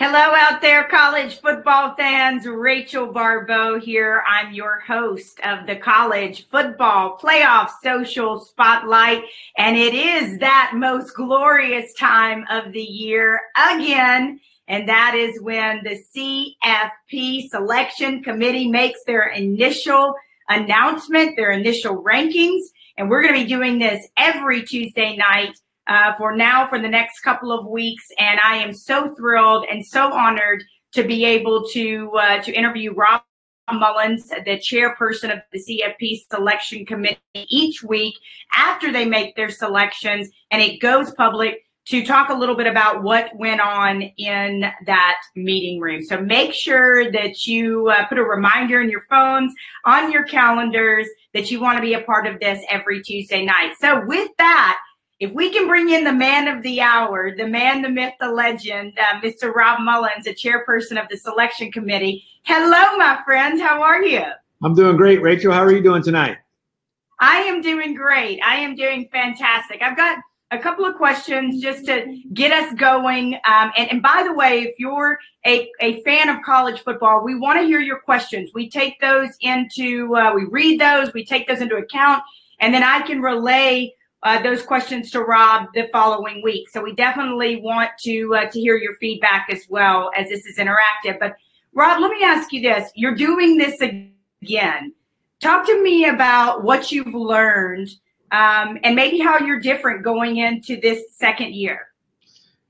Hello out there, college football fans. Rachel Baribeau here. I'm your host of the College Football Playoff Social Spotlight. And it is that most glorious time of the year again. And that is when the CFP selection committee makes their initial announcement, their initial rankings. And we're going to be doing this every Tuesday night uh, for now for the next couple of weeks. And I am so thrilled and so honored to be able to uh, to interview Rob Mullens, the chairperson of the CFP selection committee, each week after they make their selections and it goes public to talk a little bit about what went on in that meeting room. So make sure that you uh, put a reminder in your phones, on your calendars, that you want to be a part of this every Tuesday night. So with that, if we can bring in the man of the hour, the man, the myth, the legend, uh, Mr. Rob Mullens, the chairperson of the selection committee. Hello, my friends. How are you? I'm doing great. Rachel, how are you doing tonight? I am doing great. I am doing fantastic. I've got a couple of questions just to get us going. Um, and, and by the way, if you're a, a fan of college football, we want to hear your questions. We take those into, uh, we read those, we take those into account, and then I can relay uh, those questions to Rob the following week. So we definitely want to uh, to hear your feedback as well as this is interactive. But Rob, let me ask you this: You're doing this again. Talk to me about what you've learned um, and maybe how you're different going into this second year.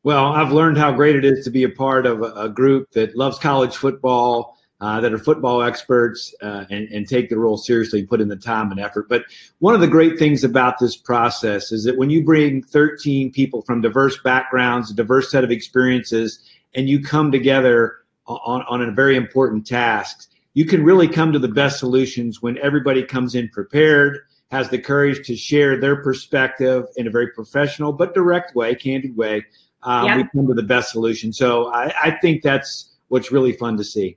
Well, I've learned how great it is to be a part of a, a group that loves college football uh, that are football experts uh, and, and take the role seriously, and put in the time and effort. But one of the great things about this process is that when you bring 13 people from diverse backgrounds, a diverse set of experiences, and you come together on, on a very important task, you can really come to the best solutions when everybody comes in prepared, has the courage to share their perspective in a very professional but direct way, candid way. Um, yeah. We come to the best solution. So I, I think that's what's really fun to see.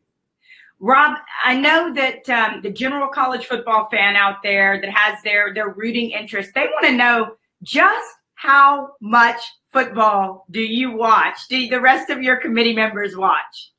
Rob, I know that um, the general college football fan out there that has their their rooting interest, they want to know just how much football do you watch? Do the rest of your committee members watch?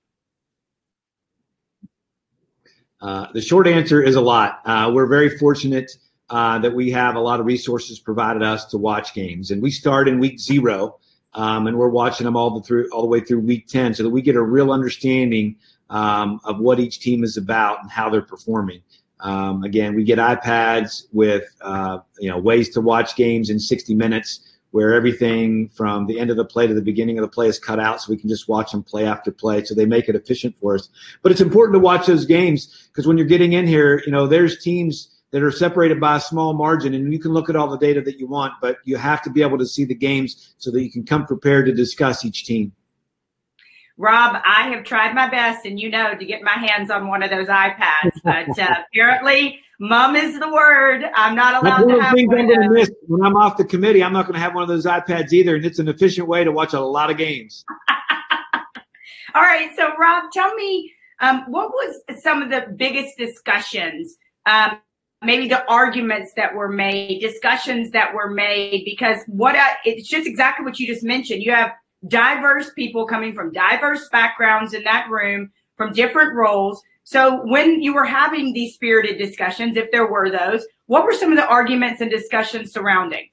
Uh, the short answer is a lot. Uh, we're very fortunate uh, that we have a lot of resources provided us to watch games, and we start in week zero, um, and we're watching them all the through all the way through week ten, so that we get a real understanding um, of what each team is about and how they're performing. Um, again, we get iPads with uh, you know ways to watch games in 60 minutes, where everything from the end of the play to the beginning of the play is cut out, so we can just watch them play after play. So they make it efficient for us. But it's important to watch those games because when you're getting in here, you know there's teams that are separated by a small margin, and you can look at all the data that you want, but you have to be able to see the games so that you can come prepared to discuss each team. Rob, I have tried my best, and you know, to get my hands on one of those iPads, but uh, apparently, mom is the word. I'm not allowed to have one. I'm going to miss when I'm off the committee. I'm not going to have one of those iPads either, and it's an efficient way to watch a lot of games. All right, so Rob, tell me um, what was some of the biggest discussions. Um, maybe the arguments that were made, discussions that were made, because what I, it's just exactly what you just mentioned. You have diverse people coming from diverse backgrounds in that room from different roles. So when you were having these spirited discussions, if there were those, what were some of the arguments and discussions surrounding?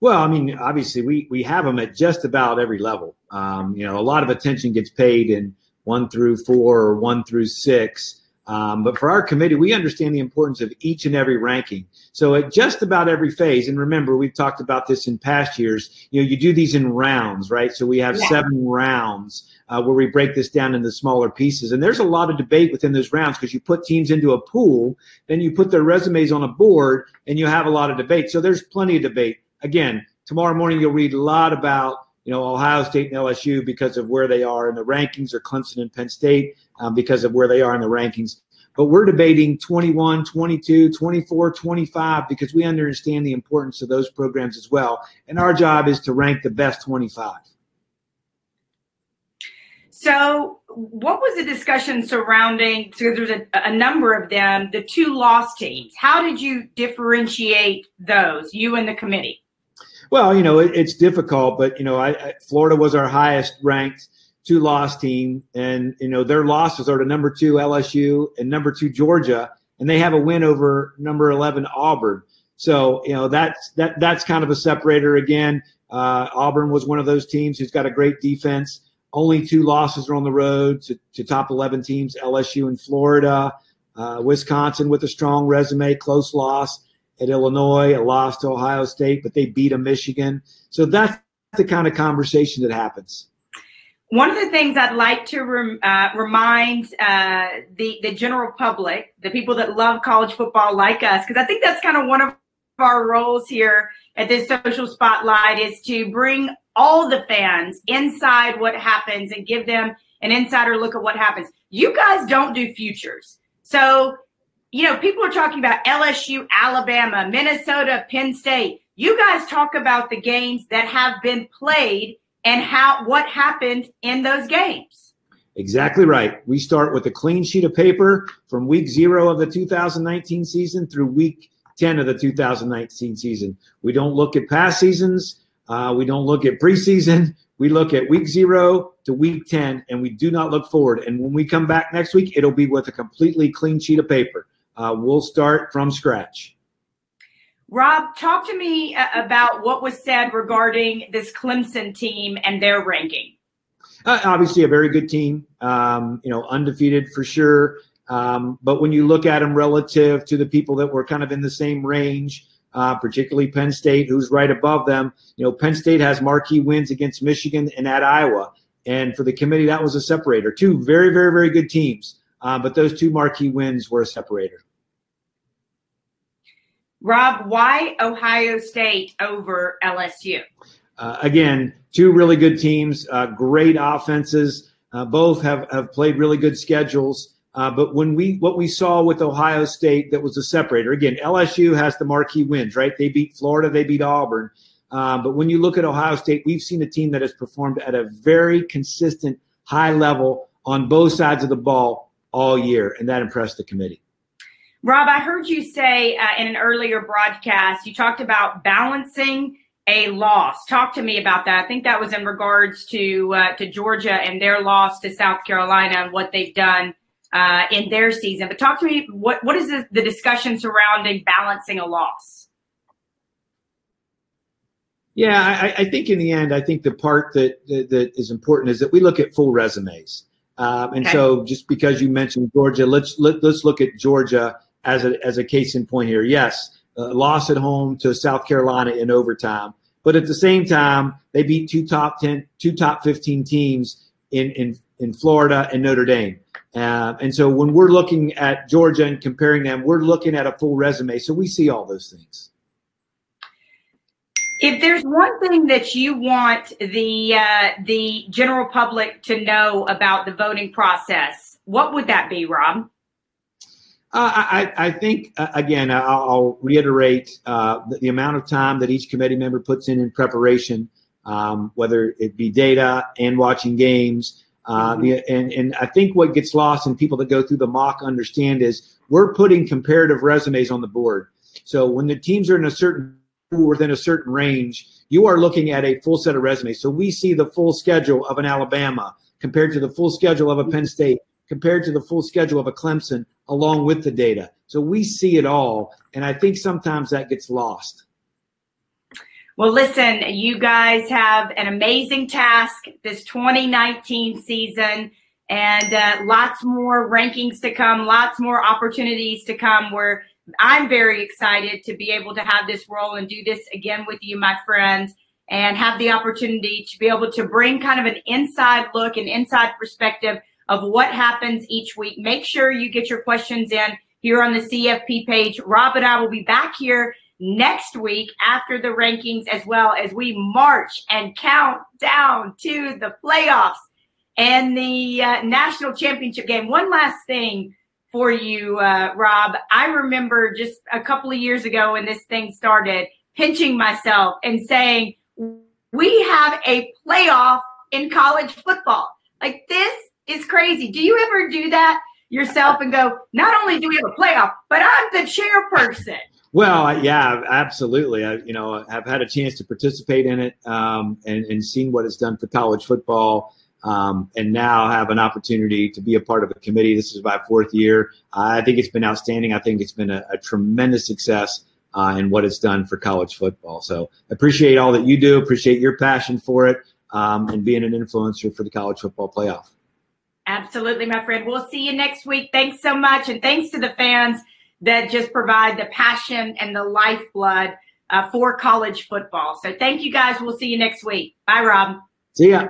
Well, I mean, obviously we we have them at just about every level. Um, you know, a lot of attention gets paid in one through four or one through six. Um, but for our committee, we understand the importance of each and every ranking. So at just about every phase, and remember, we've talked about this in past years, you know, you do these in rounds, right? So we have yeah. seven rounds uh, where we break this down into smaller pieces. And there's a lot of debate within those rounds because you put teams into a pool, then you put their resumes on a board, and you have a lot of debate. So there's plenty of debate. Again, tomorrow morning, you'll read a lot about you know, Ohio State and LSU because of where they are in the rankings, or Clemson and Penn State um, because of where they are in the rankings. But we're debating 21, 22, 24, 25 because we understand the importance of those programs as well. And our job is to rank the best 25. So, what was the discussion surrounding? So, there's a, a, number of them, the two lost teams. How did you differentiate those, you and the committee? Well, you know, it, it's difficult, but you know, I, I, Florida was our highest ranked two loss team, and you know their losses are to number two LSU and number two Georgia, and they have a win over number eleven Auburn. So you know that's that that's kind of a separator again. Uh, Auburn was one of those teams who's got a great defense. Only two losses are on the road to, to top 11 teams LSU and Florida. Uh, Wisconsin with a strong resume, close loss at Illinois, a loss to Ohio State, but they beat a Michigan. So that's the kind of conversation that happens. One of the things I'd like to rem, uh, remind uh, the the general public, the people that love college football like us, because I think that's kind of one of our roles here at this social spotlight is to bring all the fans inside what happens and give them an insider look at what happens. You guys don't do futures. So, you know, people are talking about LSU, Alabama, Minnesota, Penn State. You guys talk about the games that have been played and how what happened in those games. Exactly right. We start with a clean sheet of paper from week 0 of the 2019 season through week 10 of the 2019 season. We don't look at past seasons. Uh, we don't look at preseason. We look at week zero to week 10, and we do not look forward. And when we come back next week, it'll be with a completely clean sheet of paper. Uh, we'll start from scratch. Rob, talk to me uh, about what was said regarding this Clemson team and their ranking. Uh, obviously, a very good team. Um, you know, undefeated for sure. Um, but when you look at them relative to the people that were kind of in the same range, uh, particularly Penn State, who's right above them, you know, Penn State has marquee wins against Michigan and at Iowa. And for the committee, that was a separator. Two very, very, very good teams. Uh, but those two marquee wins were a separator. Rob, why Ohio State over LSU? Uh, again, two really good teams, uh, great offenses. Uh, both have, have played really good schedules. Uh, but when we what we saw with Ohio State that was a separator again, LSU has the marquee wins, right? They beat Florida, they beat Auburn. Uh, but when you look at Ohio State, we've seen a team that has performed at a very consistent high level on both sides of the ball all year, and that impressed the committee. Rob, I heard you say uh, in an earlier broadcast, you talked about balancing a loss. Talk to me about that. I think that was in regards to uh, to Georgia and their loss to South Carolina and what they've done uh, in their season. But talk to me, what, what is the, the discussion surrounding balancing a loss? Yeah, I, I, think in the end, I think the part that, that, that is important is that we look at full resumes. Um, and okay. so, just because you mentioned Georgia, let's let, let's look at Georgia as a as a case in point here. Yes, uh, loss at home to South Carolina in overtime, but at the same time, they beat two top ten, two top fifteen teams in in in Florida and Notre Dame. Uh, and so when we're looking at Georgia and comparing them, we're looking at a full resume. So we see all those things. If there's one thing that you want the uh, the general public to know about the voting process, what would that be, Rob? Uh, I, I, think uh, again, I'll, I'll reiterate uh, the, the, amount of time that each committee member puts in in preparation, um, whether it be data and watching games. Uh, mm-hmm. the, and, and I think what gets lost and people that go through the mock understand is we're putting comparative resumes on the board. So when the teams are in a certain within a certain range, you are looking at a full set of resumes. So we see the full schedule of an Alabama compared to the full schedule of a Penn State, compared to the full schedule of a Clemson, along with the data. So we see it all, and I think sometimes that gets lost. Well, listen, you guys have an amazing task this 2019 season and uh, lots more rankings to come, lots more opportunities to come. Where I'm very excited to be able to have this role and do this again with you, my friend, and have the opportunity to be able to bring kind of an inside look and inside perspective of what happens each week. Make sure you get your questions in here on the CFP page. Rob and I will be back here next week after the rankings as well as we march and count down to the playoffs and the uh, national championship game. One last thing for you, uh, Rob. I remember just a couple of years ago when this thing started, pinching myself and saying, we have a playoff in college football. Like this is crazy. Do you ever do that yourself and go, not only do we have a playoff, but I'm the chairperson? Well, yeah, absolutely. I, you know, have had a chance to participate in it um, and, and seen what it's done for college football. um, and now have an opportunity to be a part of a committee. This is my fourth year. I think it's been outstanding. I think it's been a, a tremendous success uh, in what it's done for college football. So appreciate all that you do. Appreciate your passion for it um, and being an influencer for the college football playoff. Absolutely, my friend. We'll see you next week. Thanks so much. And thanks to the fans that just provide the passion and the lifeblood uh, for college football. So thank you guys. We'll see you next week. Bye, Rob. See ya.